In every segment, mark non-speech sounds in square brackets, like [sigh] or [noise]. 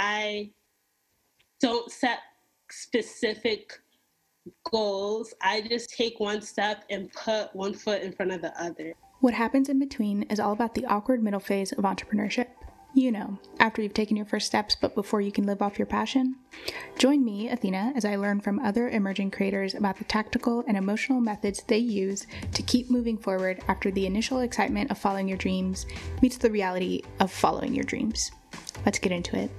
I don't set specific goals. I just take one step and put one foot in front of the other. What happens in between is all about the awkward middle phase of entrepreneurship. You know, after you've taken your first steps, but before you can live off your passion. Join me, Athena, as I learn from other emerging creators about the tactical and emotional methods they use to keep moving forward after the initial excitement of following your dreams meets the reality of following your dreams. Let's get into it.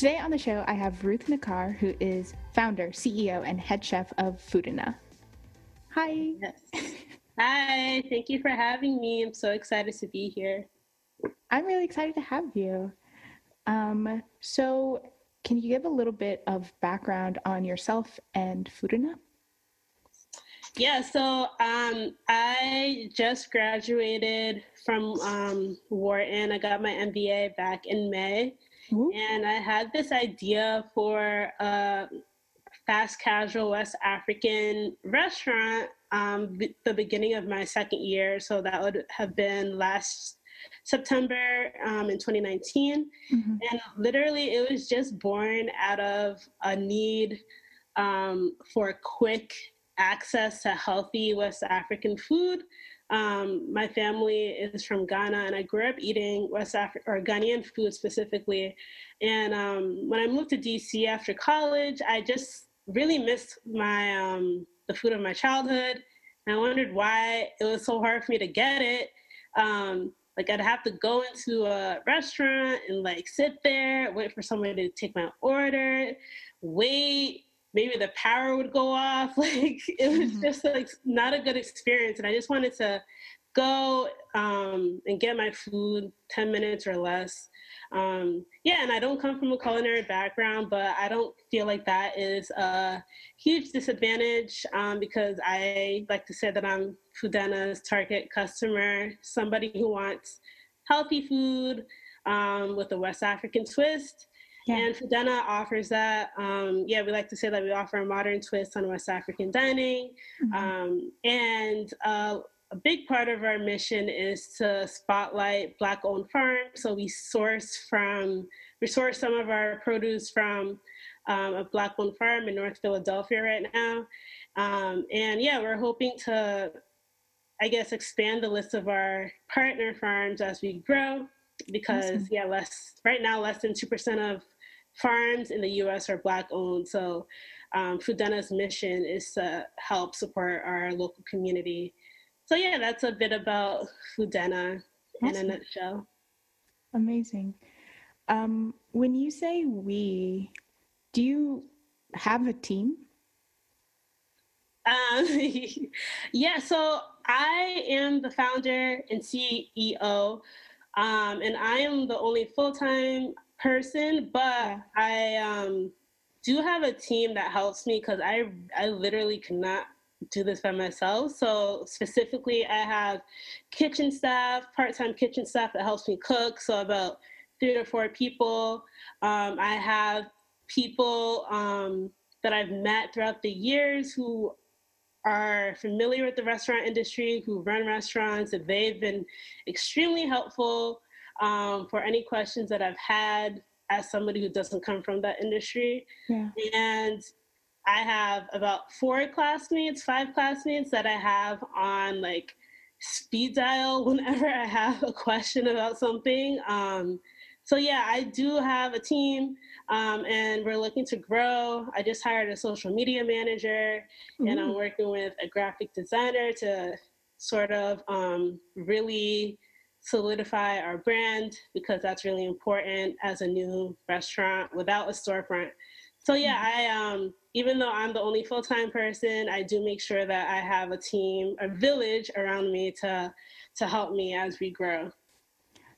Today on the show, I have Ruth Nakar, who is founder, CEO, and head chef of Fudena. Hi. Yes. Hi, thank you for having me. I'm so excited to be here. I'm really excited to have you. Um, so, can you give a little bit of background on yourself and Fudena? Yeah, so um, I just graduated from um, Wharton. I got my MBA back in May. Ooh. And I had this idea for a fast casual West African restaurant um, the beginning of my second year. So that would have been last September um, in 2019. Mm-hmm. And literally, it was just born out of a need um, for quick access to healthy West African food. Um, my family is from Ghana, and I grew up eating West African or Ghanaian food specifically. And um, when I moved to DC after college, I just really missed my um, the food of my childhood. And I wondered why it was so hard for me to get it. Um, like I'd have to go into a restaurant and like sit there, wait for somebody to take my order, wait. Maybe the power would go off. [laughs] Like it was mm-hmm. just like not a good experience. And I just wanted to go um, and get my food 10 minutes or less. Um, yeah, and I don't come from a culinary background, but I don't feel like that is a huge disadvantage um, because I like to say that I'm Fudena's target customer, somebody who wants healthy food um, with a West African twist. Yeah. And Fudena offers that. Um, yeah, we like to say that we offer a modern twist on West African dining. Mm-hmm. Um, and uh, a big part of our mission is to spotlight Black owned farms. So we source from, we source some of our produce from um, a Black owned farm in North Philadelphia right now. Um, and yeah, we're hoping to, I guess, expand the list of our partner farms as we grow because, awesome. yeah, less, right now, less than 2% of farms in the US are Black owned. So um, Fudena's mission is to help support our local community so yeah, that's a bit about Fudena awesome. in a nutshell. Amazing. Um, when you say we, do you have a team? Um, [laughs] yeah, so I am the founder and CEO, um, and I am the only full time person, but. I um, do have a team that helps me because I I literally cannot do this by myself. So specifically, I have kitchen staff, part-time kitchen staff that helps me cook. So about three to four people. Um, I have people um, that I've met throughout the years who are familiar with the restaurant industry, who run restaurants, and they've been extremely helpful um, for any questions that I've had as somebody who doesn't come from that industry. Yeah. And I have about four classmates, five classmates that I have on like speed dial [laughs] whenever I have a question about something. Um, so yeah, I do have a team, um, and we're looking to grow. I just hired a social media manager, mm-hmm. and I'm working with a graphic designer to sort of um, really solidify our brand because that's really important as a new restaurant without a storefront. So yeah, mm-hmm. I um even though I'm the only full time person, I do make sure that I have a team, a village around me to to help me as we grow.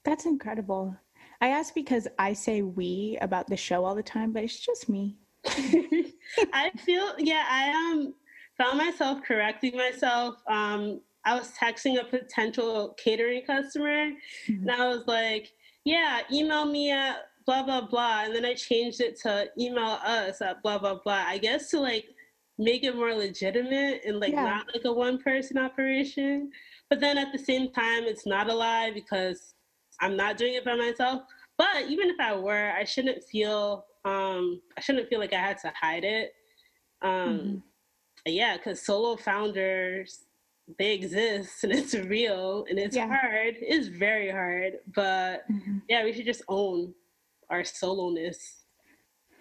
That's incredible. I ask because I say we about the show all the time, but it's just me. [laughs] I feel yeah, I um found myself correcting myself. Um I was texting a potential catering customer mm-hmm. and I was like, yeah, email me at blah blah blah and then i changed it to email us at blah blah blah i guess to like make it more legitimate and like yeah. not like a one person operation but then at the same time it's not a lie because i'm not doing it by myself but even if I were, I shouldn't feel um, I shouldn't feel like I had to hide it. Um, mm-hmm. Yeah, because solo founders they exist and it's real and it's yeah. hard. It's very hard, but mm-hmm. yeah, we should just own our soloness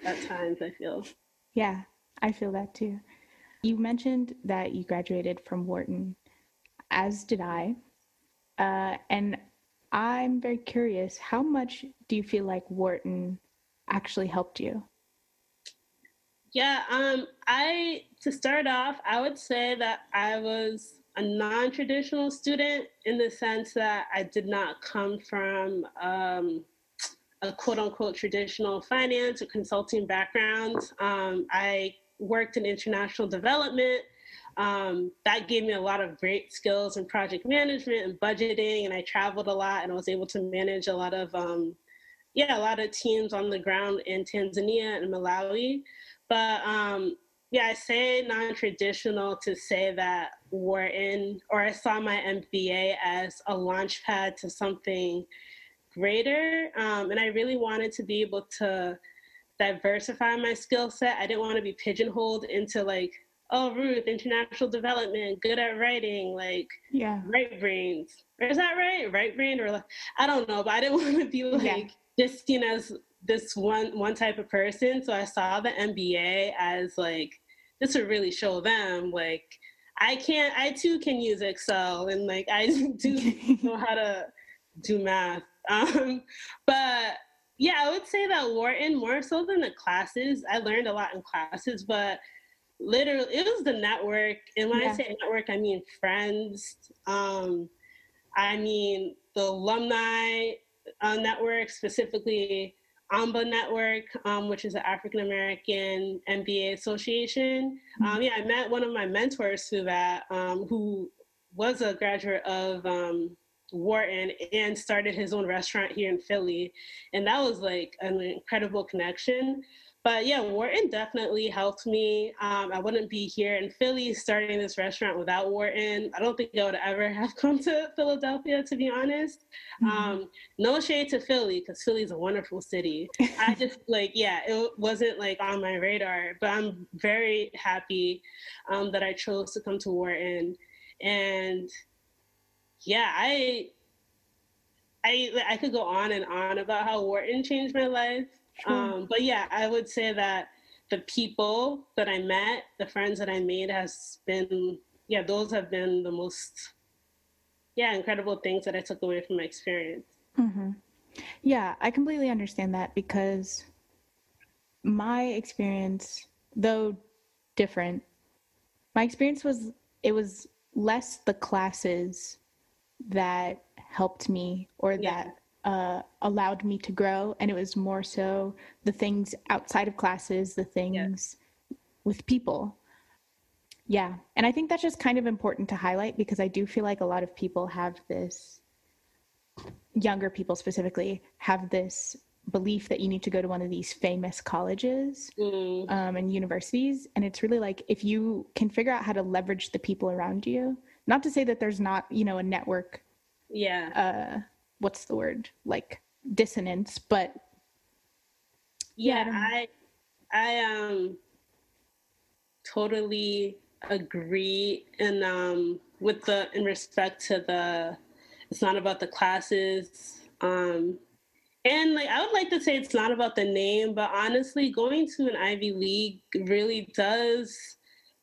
at times. I feel. Yeah, I feel that too. You mentioned that you graduated from Wharton, as did I. Uh, and I'm very curious how much do you feel like Wharton actually helped you? Yeah, um, I, to start off, I would say that I was a non traditional student in the sense that I did not come from um, a quote unquote traditional finance or consulting background. Um, I worked in international development. Um, that gave me a lot of great skills in project management and budgeting, and I traveled a lot and I was able to manage a lot of, um, yeah, a lot of teams on the ground in Tanzania and Malawi. But um, yeah, I say non traditional to say that we're in, or I saw my MBA as a launch pad to something greater. Um, and I really wanted to be able to diversify my skill set. I didn't want to be pigeonholed into like, oh, Ruth, international development, good at writing, like, yeah, right brains. Or is that right? Right brain? Or like, I don't know, but I didn't [laughs] want to be like yeah. just seen as this one one type of person. So I saw the MBA as like this would really show them like I can't I too can use Excel and like I [laughs] do [laughs] know how to do math. Um, but yeah, I would say that Wharton more so than the classes. I learned a lot in classes, but literally it was the network. And when yeah. I say network, I mean friends. Um, I mean the alumni uh, network, specifically AAMBA Network, um, which is the African American MBA Association. Mm-hmm. Um, yeah, I met one of my mentors through that, um, who was a graduate of um, Wharton and started his own restaurant here in Philly. And that was like an incredible connection but yeah, Wharton definitely helped me. Um, I wouldn't be here in Philly starting this restaurant without Wharton. I don't think I would ever [laughs] have come to Philadelphia, to be honest. Mm-hmm. Um, no shade to Philly, because Philly's a wonderful city. I [laughs] just like, yeah, it wasn't like on my radar, but I'm very happy um, that I chose to come to Wharton. And yeah, I, I, I could go on and on about how Wharton changed my life. Um, but yeah, I would say that the people that I met, the friends that I made, has been yeah, those have been the most yeah incredible things that I took away from my experience. Mm-hmm. Yeah, I completely understand that because my experience, though different, my experience was it was less the classes that helped me or yeah. that uh, allowed me to grow. And it was more so the things outside of classes, the things with people. Yeah. And I think that's just kind of important to highlight because I do feel like a lot of people have this, younger people specifically, have this belief that you need to go to one of these famous colleges mm. um, and universities. And it's really like if you can figure out how to leverage the people around you, not to say that there's not, you know, a network. Yeah. Uh, what's the word like dissonance but yeah, yeah I, I I um totally agree and um with the in respect to the it's not about the classes um and like I would like to say it's not about the name, but honestly, going to an Ivy League really does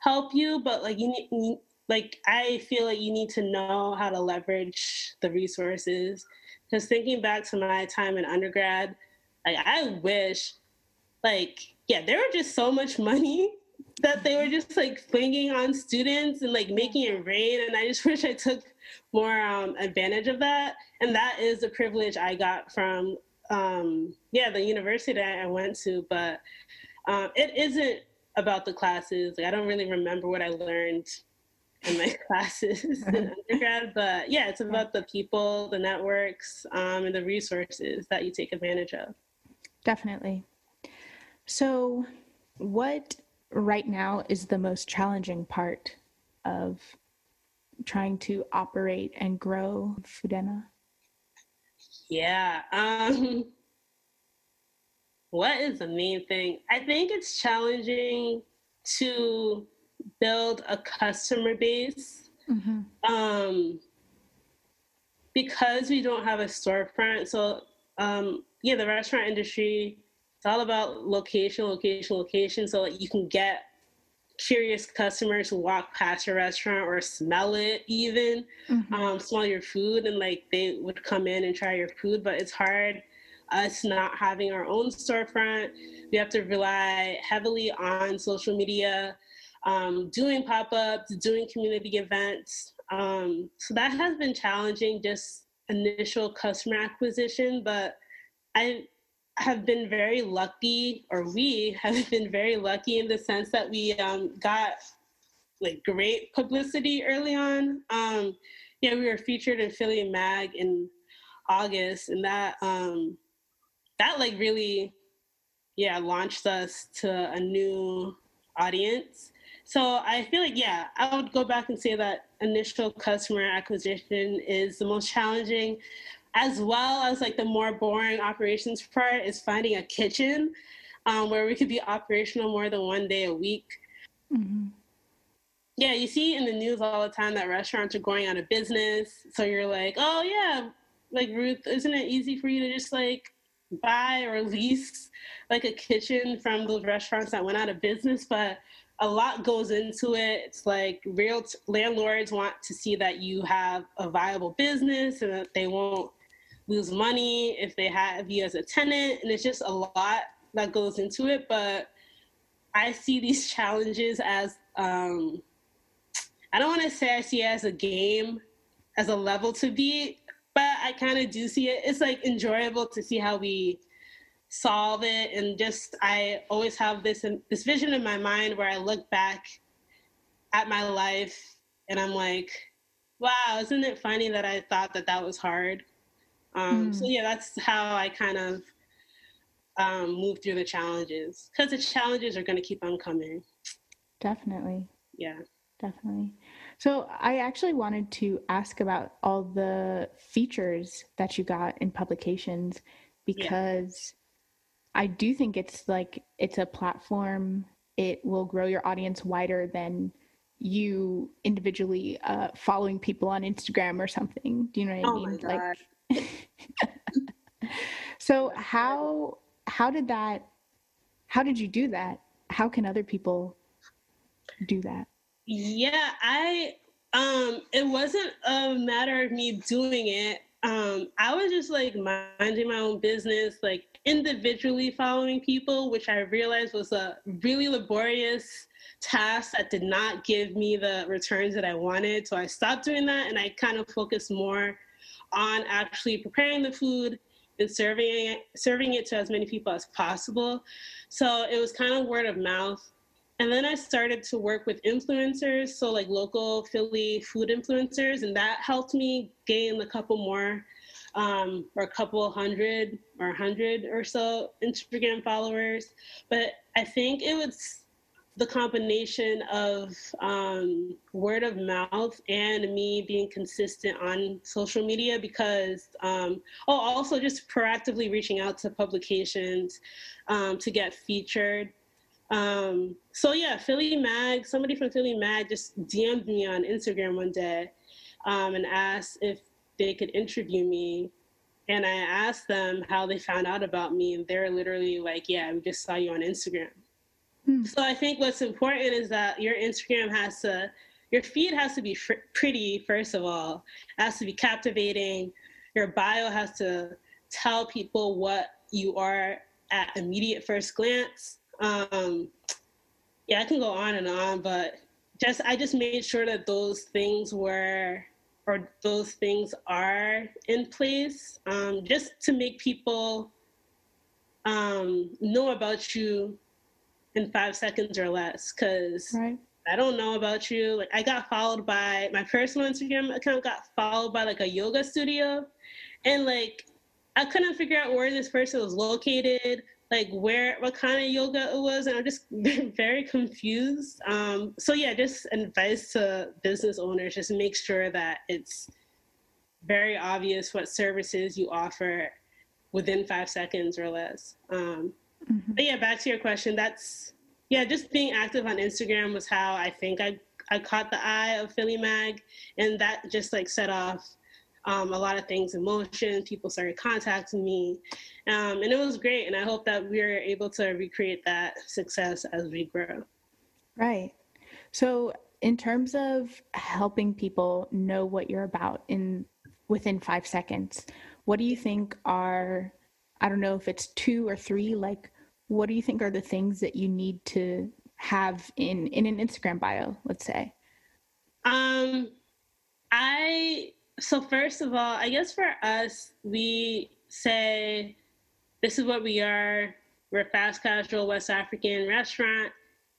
help you. But like you need, like I feel like you need to know how to leverage the resources because thinking back to my time in undergrad, like I wish, like, yeah, there were just so much money [laughs] that they were just like flinging on students and like making it rain. And I just [laughs] wish I took more um, advantage of that. And that is a privilege I got from, um, yeah, the university that I went to. But um, it isn't about the classes. Like, I don't really remember what I learned in my [laughs] classes in undergrad. But yeah, it's about the people, the networks, um, and the resources that you take advantage of. Definitely. So, what right now is the most challenging part of trying to operate and grow Fudena? Yeah. Um, what is the main thing? I think it's challenging to build a customer base. Mm-hmm. Um, because we don't have a storefront. So, um, yeah, the restaurant industry, it's all about location, location, location. So like, you can get curious customers who walk past your restaurant or smell it even mm-hmm. um, smell your food and like they would come in and try your food but it's hard us not having our own storefront we have to rely heavily on social media um, doing pop-ups doing community events um, so that has been challenging just initial customer acquisition but i have been very lucky, or we [laughs] have been very lucky in the sense that we um, got like great publicity early on. Um, yeah, we were featured in Philly Mag in August, and that um, that like really, yeah, launched us to a new audience. So I feel like yeah, I would go back and say that initial customer acquisition is the most challenging, as well as like the more boring operations part is finding a kitchen um, where we could be operational more than one day a week. Mm-hmm. Yeah, you see in the news all the time that restaurants are going out of business. So you're like, oh yeah, like Ruth, isn't it easy for you to just like buy or lease like a kitchen from those restaurants that went out of business? But a lot goes into it. It's like real t- landlords want to see that you have a viable business and that they won't lose money if they have you as a tenant, and it's just a lot that goes into it. But I see these [laughs] challenges as um, I don't want to say I see it as a game, as a level to beat, but I kind of do see it. It's like enjoyable to see how we solve it, and just I always have this this vision in my mind where I look back at my life and I'm like, wow, isn't it funny that I thought that that was hard? Um, mm. So yeah, that's how I kind of um, move through the challenges because the challenges are going to keep on coming. Definitely. Yeah. Definitely. So I actually wanted to ask about all the features that you got in publications because. I do think it's like it's a platform. It will grow your audience wider than you individually uh, following people on Instagram or something. Do you know what I oh mean? Like [laughs] so how how did that how did you do that? How can other people do that? Yeah, I um it wasn't a matter of me doing it. Um I was just like minding my own business, like individually following people, which I realized was a really laborious task that did not give me the returns that I wanted. So I stopped doing that and I kind of focused more on actually preparing the food and serving it, serving it to as many people as possible. So it was kind of word of mouth. And then I started to work with influencers, so like local Philly food influencers, and that helped me gain a couple more, um, or a couple hundred or a hundred or so Instagram followers. But I think it was the combination of um, word of mouth and me being consistent on social media because um, oh also just proactively reaching out to publications um, to get featured um, so yeah philly mag somebody from philly mag just dm'd me on instagram one day um, and asked if they could interview me and i asked them how they found out about me and they're literally like yeah we just saw you on instagram Hmm. So I think what's important is that your Instagram has to, your feed has to be fr- pretty, first of all, it has to be captivating. Your bio has to tell people what you are at immediate first glance. Um, yeah, I can go on and on, but just I just made sure that those things were or those things are in place um, just to make people um, know about you in five seconds or less because right. I don't know about you. Like I got followed by my personal Instagram account got followed by like a yoga studio, and like I couldn't figure out where this person was located, like where what kind of yoga it was, and I'm just [laughs] very confused. Um, so yeah, just advice to business owners: just make sure that it's very obvious what services you offer within five seconds or less. Um, mm-hmm. but yeah, back to your question. That's yeah, just being active on Instagram was how I think I I caught the eye of Philly Mag, and that just like set off um, a lot of things in motion. People started contacting me, um, and it was great. And I hope that we're able to recreate that success as we grow. Right. So, in terms of helping people know what you're about in within five seconds, what do you think are I don't know if it's two or three like what do you think are the things that you need to have in in an Instagram bio, let's say? Um I so first of all, I guess for us, we say this is what we are. We're a fast casual West African restaurant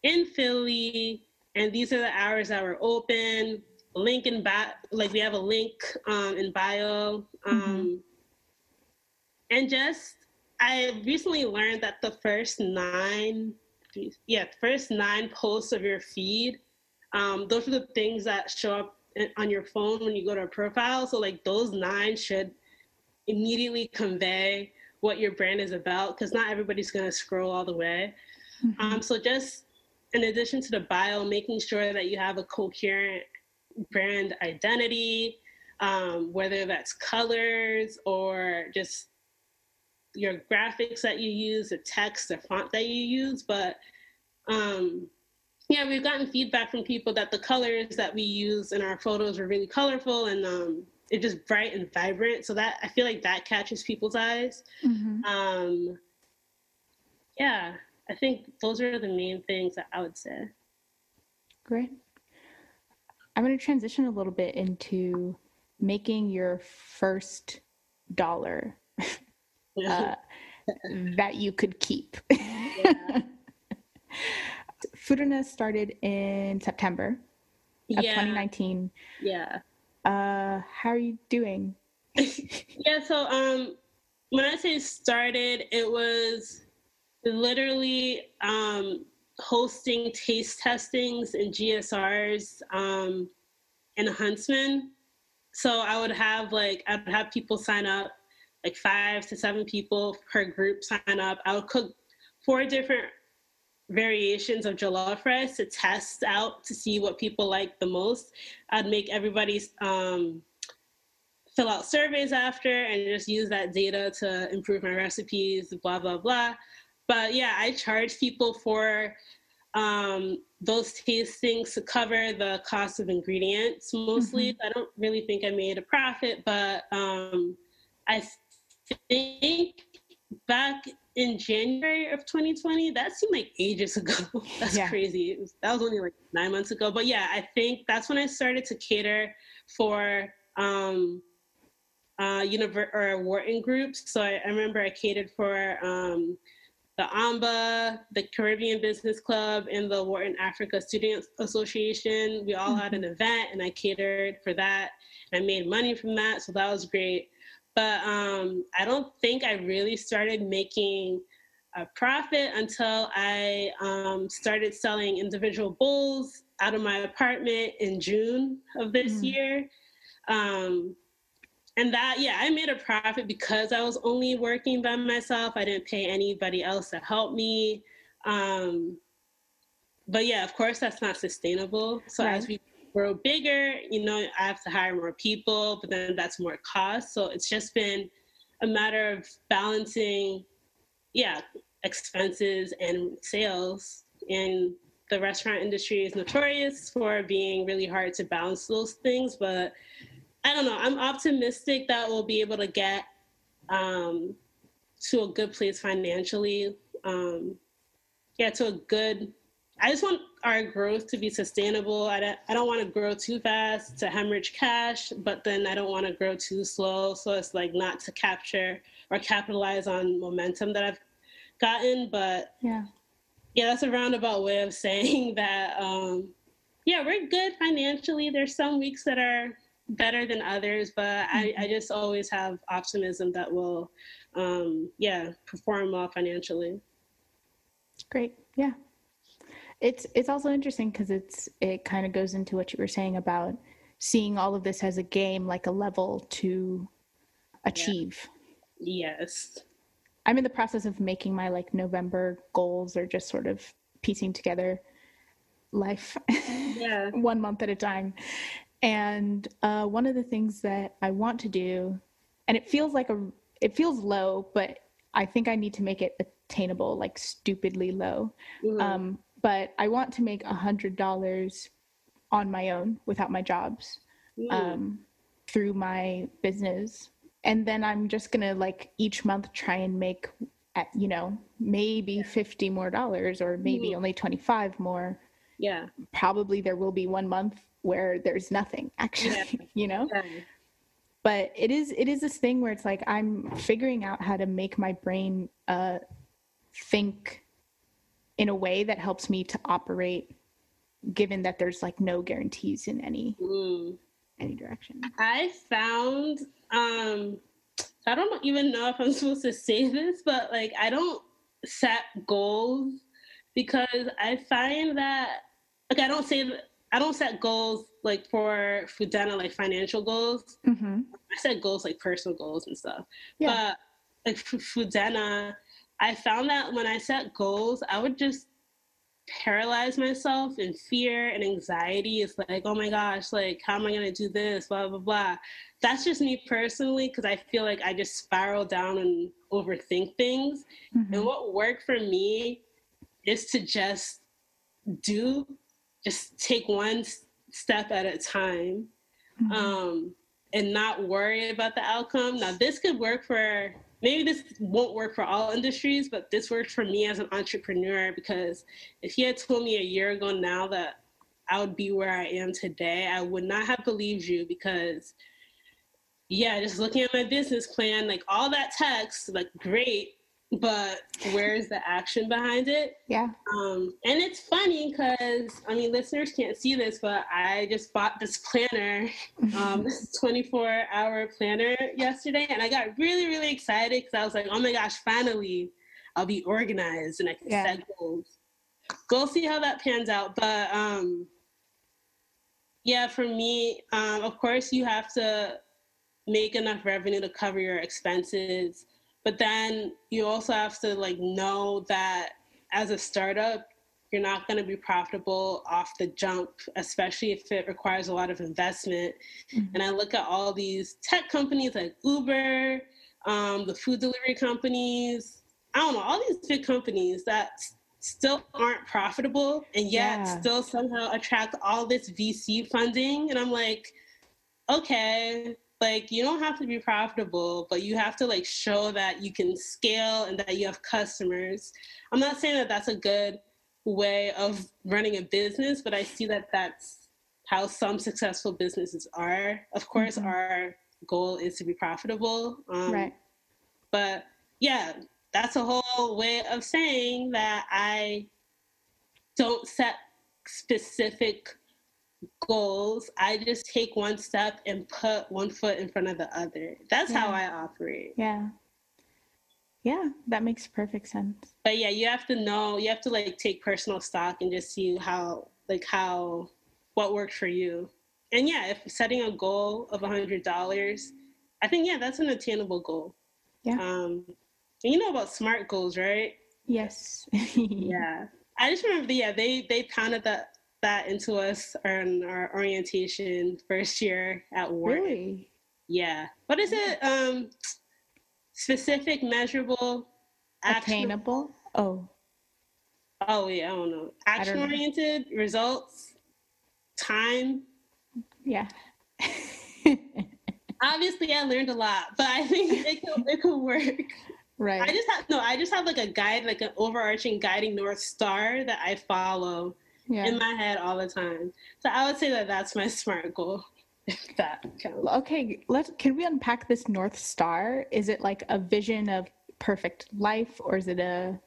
in Philly, and these are the hours that we're open. Link in bio, like we have a link um, in bio, um, mm-hmm. and just I recently learned that the first nine, yeah, first nine posts of your feed, um, those are the things that show up on your phone when you go to a profile. So like those nine should immediately convey what your brand is about because not everybody's going to scroll all the way. Mm-hmm. Um, so just in addition to the bio, making sure that you have a coherent brand identity, um, whether that's colors or just your graphics that you use, the text, the font that you use, but um, yeah, we've gotten feedback from people that the colors that we use in our photos are really colorful and um, it's just bright and vibrant. So that I feel like that catches people's eyes. Mm-hmm. Um, yeah, I think those are the main things that I would say. Great. I'm going to transition a little bit into making your first dollar [laughs] uh, that you could keep. Yeah. [laughs] Fudena's started in September of yeah. 2019. Yeah. Uh, how are you doing? [laughs] yeah, so um, when I say started, it was literally um, hosting taste testings and GSRs um, in Huntsman. So I would have like I'd have people sign up, like five to seven people per group sign up. I would cook four different variations of jollof rice to test out to see what people like the most. I'd make everybody um, fill out surveys after and just use that data to improve my recipes, blah, blah, blah. But yeah, I charge people for um, those tastings to cover the cost of ingredients mostly. Mm-hmm. I don't really think I made a profit, but um, I think back in January of 2020, that seemed like ages ago. [laughs] that's yeah. crazy. Was, that was only like nine months ago. But yeah, I think that's when I started to cater for um, uh, univer- or Wharton groups. So I, I remember I catered for um, the AMBA, the Caribbean Business Club, and the Wharton Africa Student Association. We all mm-hmm. had an event, and I catered for that. I made money from that, so that was great but um, I don't think I really started making a profit until I um, started selling individual bowls out of my apartment in June of this mm-hmm. year. Um, and that, yeah, I made a profit because I was only working by myself. I didn't pay anybody else to help me. Um, but yeah, of course, that's not sustainable. So right. as we grow bigger, you know, I have to hire more people, but then that's more cost. So it's just been a matter of balancing, yeah, expenses and sales. And the restaurant industry is notorious for being really hard to balance those things. But I don't know, I'm optimistic that we'll be able to get um, to a good place financially. Um, yeah, to a good I just want our growth to be sustainable. I don't, I don't want to grow too fast to hemorrhage cash, but then I don't want to grow too slow. So it's like not to capture or capitalize on momentum that I've gotten. But yeah, yeah, that's a roundabout way of [laughs] saying that. Um, yeah, we're good financially. There's some weeks that are better than others, but mm-hmm. I, I just always have optimism that we'll, um, yeah, perform well financially. Great. Yeah, it's it's also interesting because it's it kind of goes into what you were saying about seeing all of this as a game, like a level to achieve. Yeah. Yes. I'm in the process of making my like November goals or just sort of piecing together life yeah. [laughs] one month at a time. And uh, one of the things that I want to do, and it feels like a, it feels low, but I think I need to make it attainable, like stupidly low. Mm-hmm. Um, but I want to make a hundred dollars on my own without my jobs mm. um, through my business, and then I'm just gonna like each month try and make, at, you know, maybe fifty more dollars or maybe mm. only twenty five more. Yeah. Probably there will be one month where there's nothing [laughs] actually, yeah. you know. Yeah but it is it is this thing where it's like i'm figuring out how to make my brain uh, think in a way that helps me to operate given that there's like no guarantees in any mm. any direction i found um i don't even know if i'm [laughs] supposed to say this but like i don't set goals because i find that like i don't say I don't set goals like for Fudena, like financial goals. Mm-hmm. I set goals like personal goals and stuff. Yeah. But like for Fudena, I found that when I set goals, I would just paralyze myself in fear and anxiety. It's like, oh my gosh, like, how am I going to do this? Blah, blah, blah. That's just me personally, because I feel like I just spiral down and overthink things. Mm-hmm. And what worked for me is to just do just take one step at a time mm-hmm. um, and not worry about the outcome. Now, this could work for maybe this won't work for all industries, but this works for me as an entrepreneur because if you had told me a year ago now that I would be where I am today, I would not have believed you because yeah, just looking at my business plan, like all that text, like great, but where's the action behind it? Yeah. Um, and it's funny because I mean, listeners can't see this, but I just bought this planner, [laughs] um, this 24 hour planner yesterday, and I got really, really excited because I was like, oh my gosh, finally, I'll be organized and I can yeah. set goals. Go see how that pans out, but um, yeah, for me, um, of course, you have to make enough revenue to cover your expenses but then you also have to like know that as a startup you're not going to be profitable off the jump especially if it requires a lot of investment mm-hmm. and i look at all these tech companies like uber um, the food delivery companies i don't know all these big companies that still aren't profitable and yet yeah. still somehow attract all this vc funding and i'm like okay like you don't have to be profitable but you have to like show that you can scale and that you have customers. I'm not saying that that's a good way of running a business but i see that that's how some successful businesses are. Of course mm-hmm. our goal is to be profitable um, right. but yeah that's a whole way of saying that i don't set specific goals, I just take one step and put one foot in front of the other. That's yeah. how I operate. Yeah. Yeah, that makes perfect sense. But yeah, you have to know, you have to like take personal stock and just see how, like, how, what worked for you. And yeah, if setting a goal of a $100, I think, yeah, that's an attainable goal. Yeah. Um, and you know about SMART goals, right? Yes. [laughs] yeah. I just remember, yeah, they they pounded that that into us in our orientation first year at work. Really? Yeah. What is it? Um, specific, measurable, attainable. Oh. Oh yeah, I don't know. Action oriented results, time. Yeah. [laughs] Obviously, I learned a lot, but I think it could, it could work. Right. I just have no. I just have like a guide, like an overarching guiding north star that I follow yeah. in my head all the time. So I would say that that's my [laughs] smart goal. that counts. Okay, let's can we unpack this north star? Is it like a vision of perfect life or is it a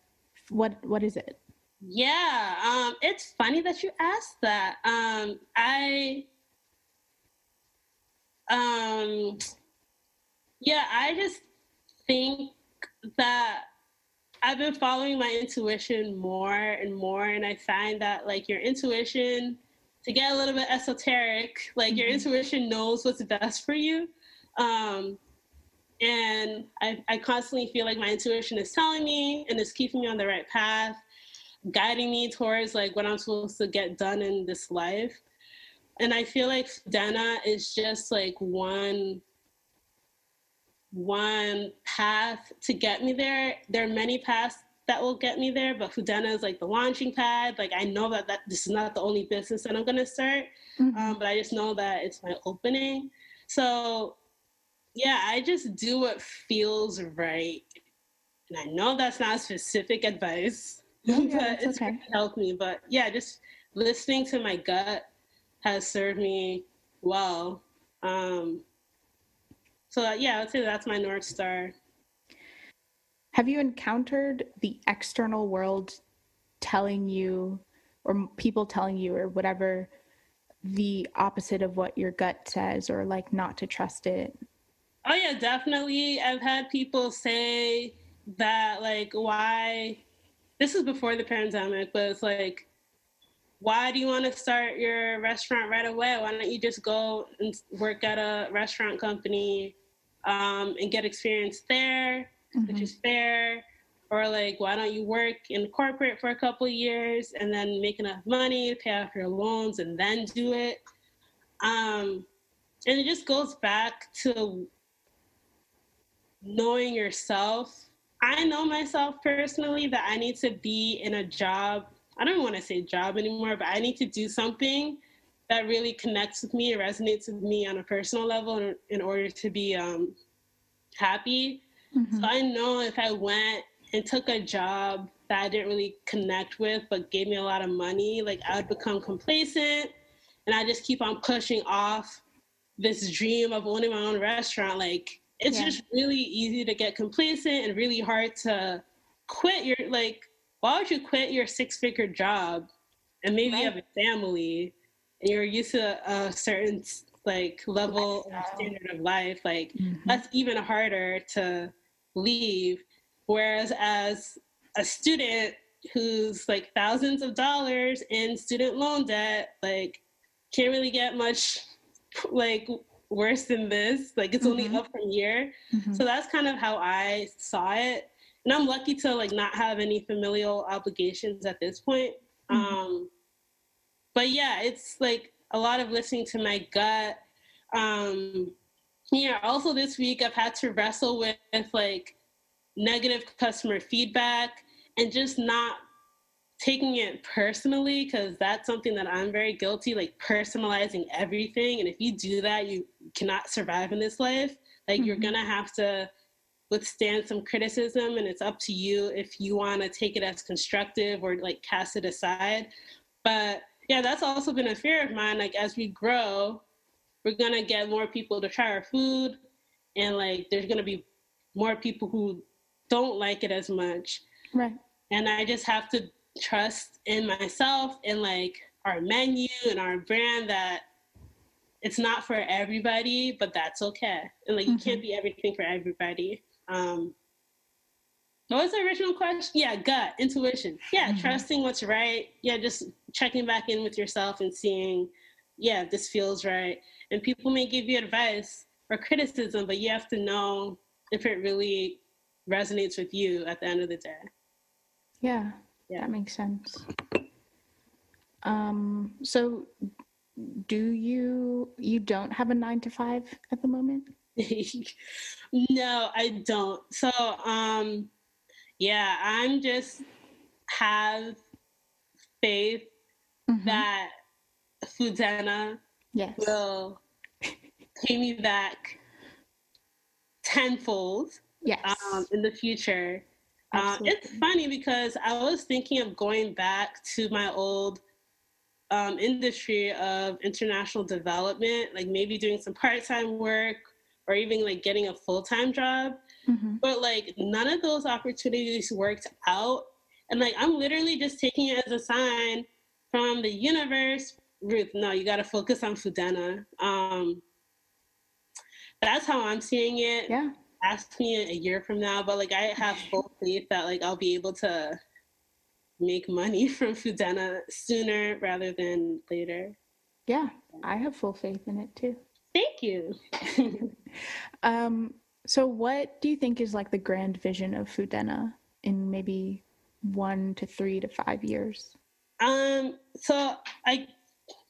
what what is it? Yeah, um it's funny that you asked that. Um I um yeah, I just think that I've been following my intuition more and more, and I find that like your intuition, to get a little bit esoteric, like mm-hmm. your intuition knows what's best for you. Um, and I, I constantly feel like my intuition is telling me and is keeping me on the right path guiding me towards like what i'm supposed to get done in this life and i feel like dana is just like one one path to get me there there are many paths that will get me there but Fudena is like the launching pad like i know that, that this is not the only business that i'm going to start mm-hmm. um, but i just know that it's my opening so yeah, I just do what feels right. And I know that's not specific advice, [laughs] yeah, but it's okay. helped me. But yeah, just listening to my gut has served me well. Um, so uh, yeah, I would say that's my North Star. Have you encountered the external world telling you, or people telling you, or whatever, the opposite of what your gut says, or like not to trust it? Oh yeah, definitely. I've had people say that like why this is before the pandemic, but it's like why do you want to start your restaurant right away? Why don't you just go and work at a restaurant company um, and get experience there, mm-hmm. which is fair? Or like, why don't you work in corporate for a couple years and then make enough money to pay off your loans and then do it? Um, and it just goes back to knowing yourself. I know myself personally that I need to be in a job. I don't want to say job anymore, but I need to do something that really connects with me, it resonates with me on a personal level in, in order to be um, happy. Mm-hmm. So I know if I went and took a job that I didn't really connect with, but gave me a lot of money, like I would become complacent and I just keep on pushing off this dream of owning my own restaurant. Like it's yeah. just really easy to get complacent and really hard to quit your like why would you quit your six figure job and maybe right. you have a family you're used to a certain like level or standard of life like mm-hmm. that's even harder to leave whereas as a student who's like thousands of dollars in student loan debt like can't really get much like worse than this. Like it's mm-hmm. only up from here. Mm-hmm. So that's kind of how I saw it. And I'm lucky to like not have any familial obligations at this point. Mm-hmm. Um, but yeah, it's like a lot of listening to my gut. Um, yeah, also this week I've had to wrestle with, with like negative customer feedback and just not taking it personally because that's something that I'm very guilty, like personalizing everything. And if you do that, you cannot survive in this life. Like mm-hmm. you're gonna have to withstand some criticism, and it's up to you if you want to take it as constructive or like cast it aside. But yeah, that's also been a fear of mine. Like as we grow, we're gonna get more people to try our food, and like there's gonna be more people who don't like it as much. Right. And I just have to trust in myself and like our menu and our brand that it's not for everybody, but that's okay. And like mm-hmm. you can't mm-hmm. be everything for everybody. Um what was the original question? Yeah, gut, intuition. Yeah, mm-hmm. trusting what's right. Yeah, just checking back in with yourself and seeing, yeah, this feels right. And people may give you advice or criticism, but you have to know if it really resonates with you at the end of the day. Yeah. Yeah. That makes sense. Um, so do you you don't have a nine to five at the moment? [laughs] no, I don't. So um yeah, I'm just have faith mm-hmm. that Fudena yes. will pay me back tenfold yes. um, in the future. Um, it's funny because I was thinking of going back to my old um, industry of international development, like maybe doing some part time work or even like getting a full time job. Mm-hmm. But like none of those opportunities worked out. And like I'm literally just taking it as a sign from the universe. Ruth, no, you got to focus on Fudena. Um, that's how I'm seeing it. Yeah ask me a year from now, but like I have [laughs] full faith that like I'll be able to make money [laughs] from Fudena sooner rather than later. Yeah, I have full faith in it too. Thank you. [laughs] um, So, what do you think is like the grand vision of Fudena in maybe one to three to five years? Um, so I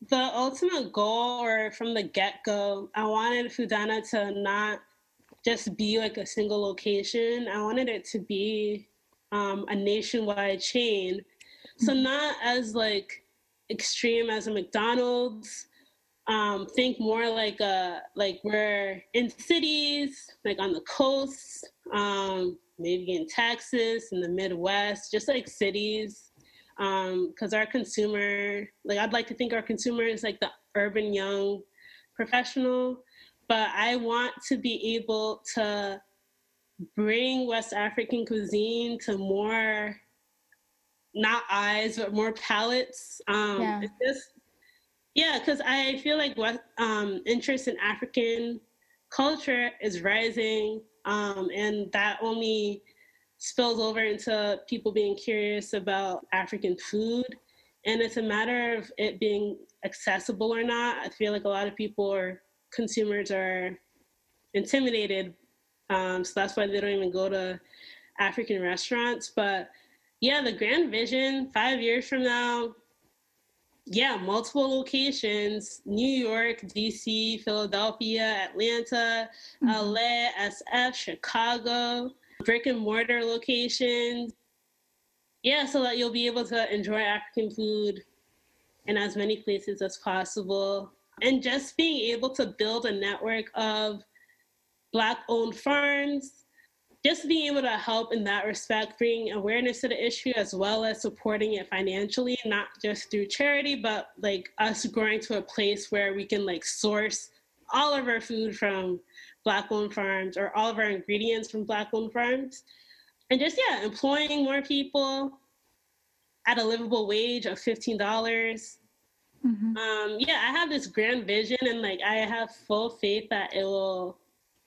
the ultimate goal or from the get-go, I wanted Fudena to not just be like a single location. I wanted it to be um, a nationwide chain. So mm-hmm. not as like extreme as a McDonald's. Um, think more like a like we're in cities, like on the coast, um, maybe in Texas, in the Midwest, just like cities because um, our consumer, like I'd like to think our consumer is like the urban young professional, but I want to be able to bring West African cuisine to more, not eyes, but more palates. Um, yeah. It's just, yeah, because I feel like what um, interest in African culture is rising, um, and that only spills over into people being curious about African food. And it's a matter of it being accessible or not. I feel like a lot of people or consumers are intimidated. Um, so that's why they don't even go to African restaurants. But yeah, the grand vision five years from now, yeah, multiple locations New York, DC, Philadelphia, Atlanta, mm-hmm. LA, SF, Chicago brick and mortar locations. Yeah, so that you'll be able to enjoy African food in as many places as possible. And just being able to build a network of Black owned farms, just being able to help in that respect, bring awareness to the issue as well as supporting it financially, not just through charity, but like us growing to a place where we can like source all of our food from black owned farms or all of our ingredients from black owned farms and just yeah employing more people at a livable wage of $15 mm-hmm. um, yeah i have this grand vision and like i have full faith that it will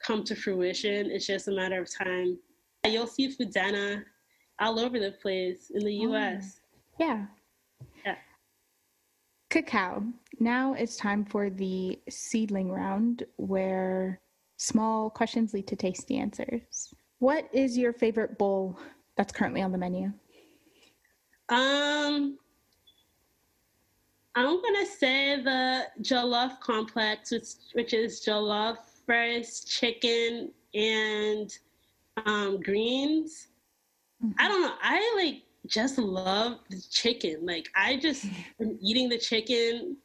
come to fruition. It's just a matter of time. You'll see Fudena all over the place in the us yeah. Yeah. Cacao. Now it's time for the seedling round where Small questions lead to tasty answers. What is your favorite bowl that's currently on the menu? Um, I'm gonna say the jollof complex, which which is jollof rice, chicken, and um, greens. Mm-hmm. I don't know. I like just love the chicken. Like I just [laughs] am eating the chicken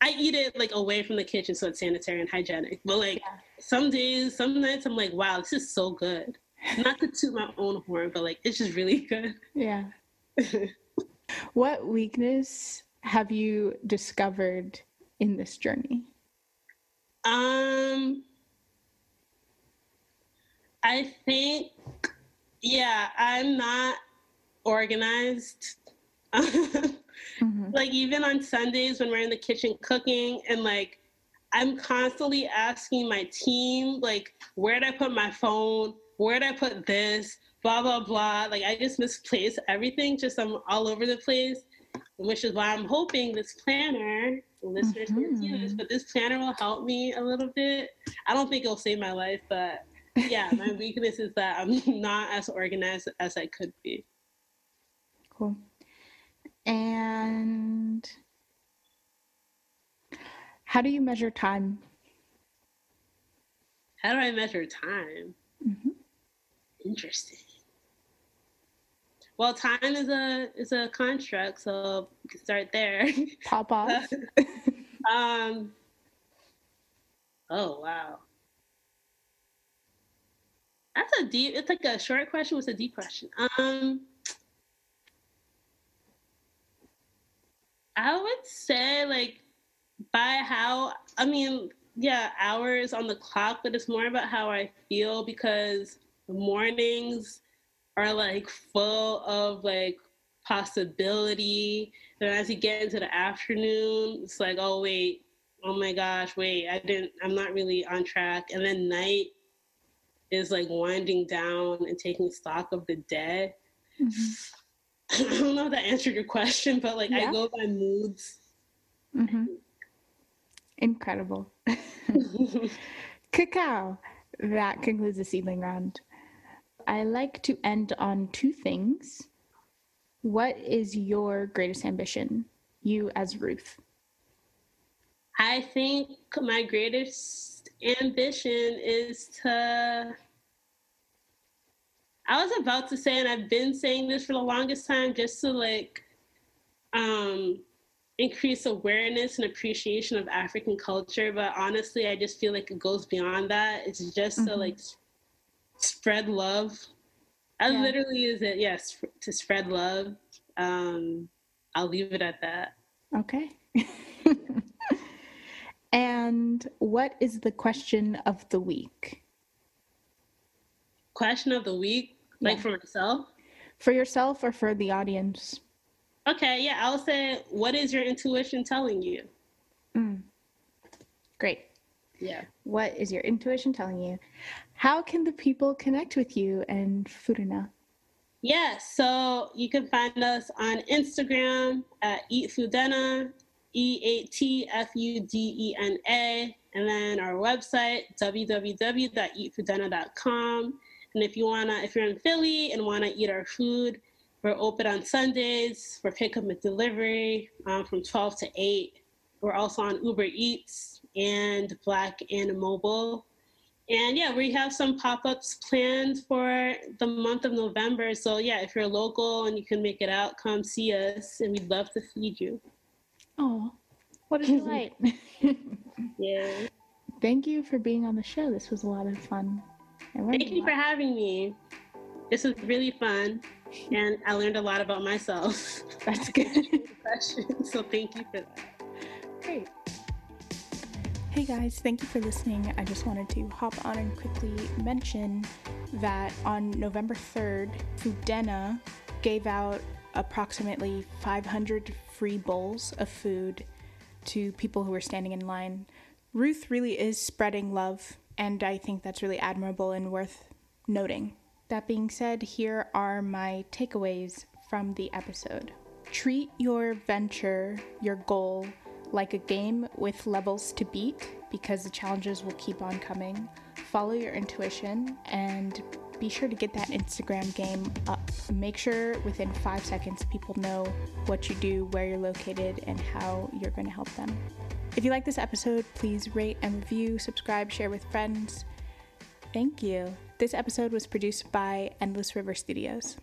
I eat it like away from the kitchen so it's sanitary and hygienic. But like yeah. some days, some nights I'm like, wow, this is so good. Not to toot my own horn, but like it's just really [laughs] good. Yeah. [laughs] what weakness have you discovered in this journey? Um I think yeah, I'm not organized. Mm-hmm. Like even on Sundays when we're in the kitchen cooking and like I'm constantly asking my team like where'd I put my phone? Where'd I put this? Blah blah blah. Like I just misplace everything. Just I'm all over the place, which is why I'm hoping this planner, listeners mm-hmm. see this, but this planner will help me a little bit. I don't think it'll save my life, but yeah, my [laughs] weakness is that I'm not as organized as I could be. Cool. And how do you measure time? How do I measure time? Mm-hmm. Interesting. Well, time is a is a construct, so start there. [laughs] Pop off. [laughs] um. Oh wow. That's a deep. It's like a short question with a deep question. Um. I would say like by how I mean, yeah, hours on the clock, but it's more about how I feel because mornings are like full of like possibility. Then as you get into the afternoon, it's like, oh wait, oh my gosh, wait, I didn't I'm not really on track. And then night is like winding down and taking stock of the day. Mm-hmm. [laughs] I don't know if that answered your question, but like yeah. I go by moods. Mm-hmm. Incredible. [laughs] [laughs] Cacao, that concludes the seedling round. I like to end on two things. What is your greatest ambition, you as Ruth? I think my greatest ambition is to. I was about to say, and I've been saying this for the longest time, just to like um, increase awareness and appreciation of African culture. But honestly, I just feel like it goes beyond that. It's just mm-hmm. to like spread love. I yeah. literally is it, yes, to spread love. Um, I'll leave it at that. Okay. [laughs] and what is the question of the week? Question of the week, like yeah. for myself? For yourself or for the audience? Okay, yeah, I'll say, what is your intuition telling you? Mm. Great. Yeah. What is your intuition telling you? How can the people connect with you and Fudena? Yeah, so you can find us on Instagram at Eat Fudena, E A T F U D E N A, and then our website www.eatfudena.com. And if you wanna, if you're in Philly and wanna eat our food, we're open on Sundays for pickup and delivery um, from 12 to 8. We're also on Uber Eats and Black and Mobile. And yeah, we have some pop ups planned for the month of November. So yeah, if you're local and you can make it out, come see us, and we'd love to feed you. Oh, what a delight! [laughs] yeah. Thank you for being on the show. This was a lot of fun. Thank you for having me. This was really fun, and I learned a lot about myself. That's good. [laughs] so thank you for that. Great. Hey guys, thank you for listening. I just wanted to hop on and quickly mention that on November 3rd, Fudena gave out approximately 500 free bowls of food to people who were standing in line. Ruth really is spreading love, and I think that's really admirable and worth noting. That being said, here are my takeaways from the episode. Treat your venture, your goal, like a game with levels to beat because the challenges will keep on coming. Follow your intuition and be sure to get that Instagram game up. Make sure within five seconds people know what you do, where you're located, and how you're going to help them. If you like this episode, please rate and review, subscribe, share with friends. Thank you. This episode was produced by Endless River Studios.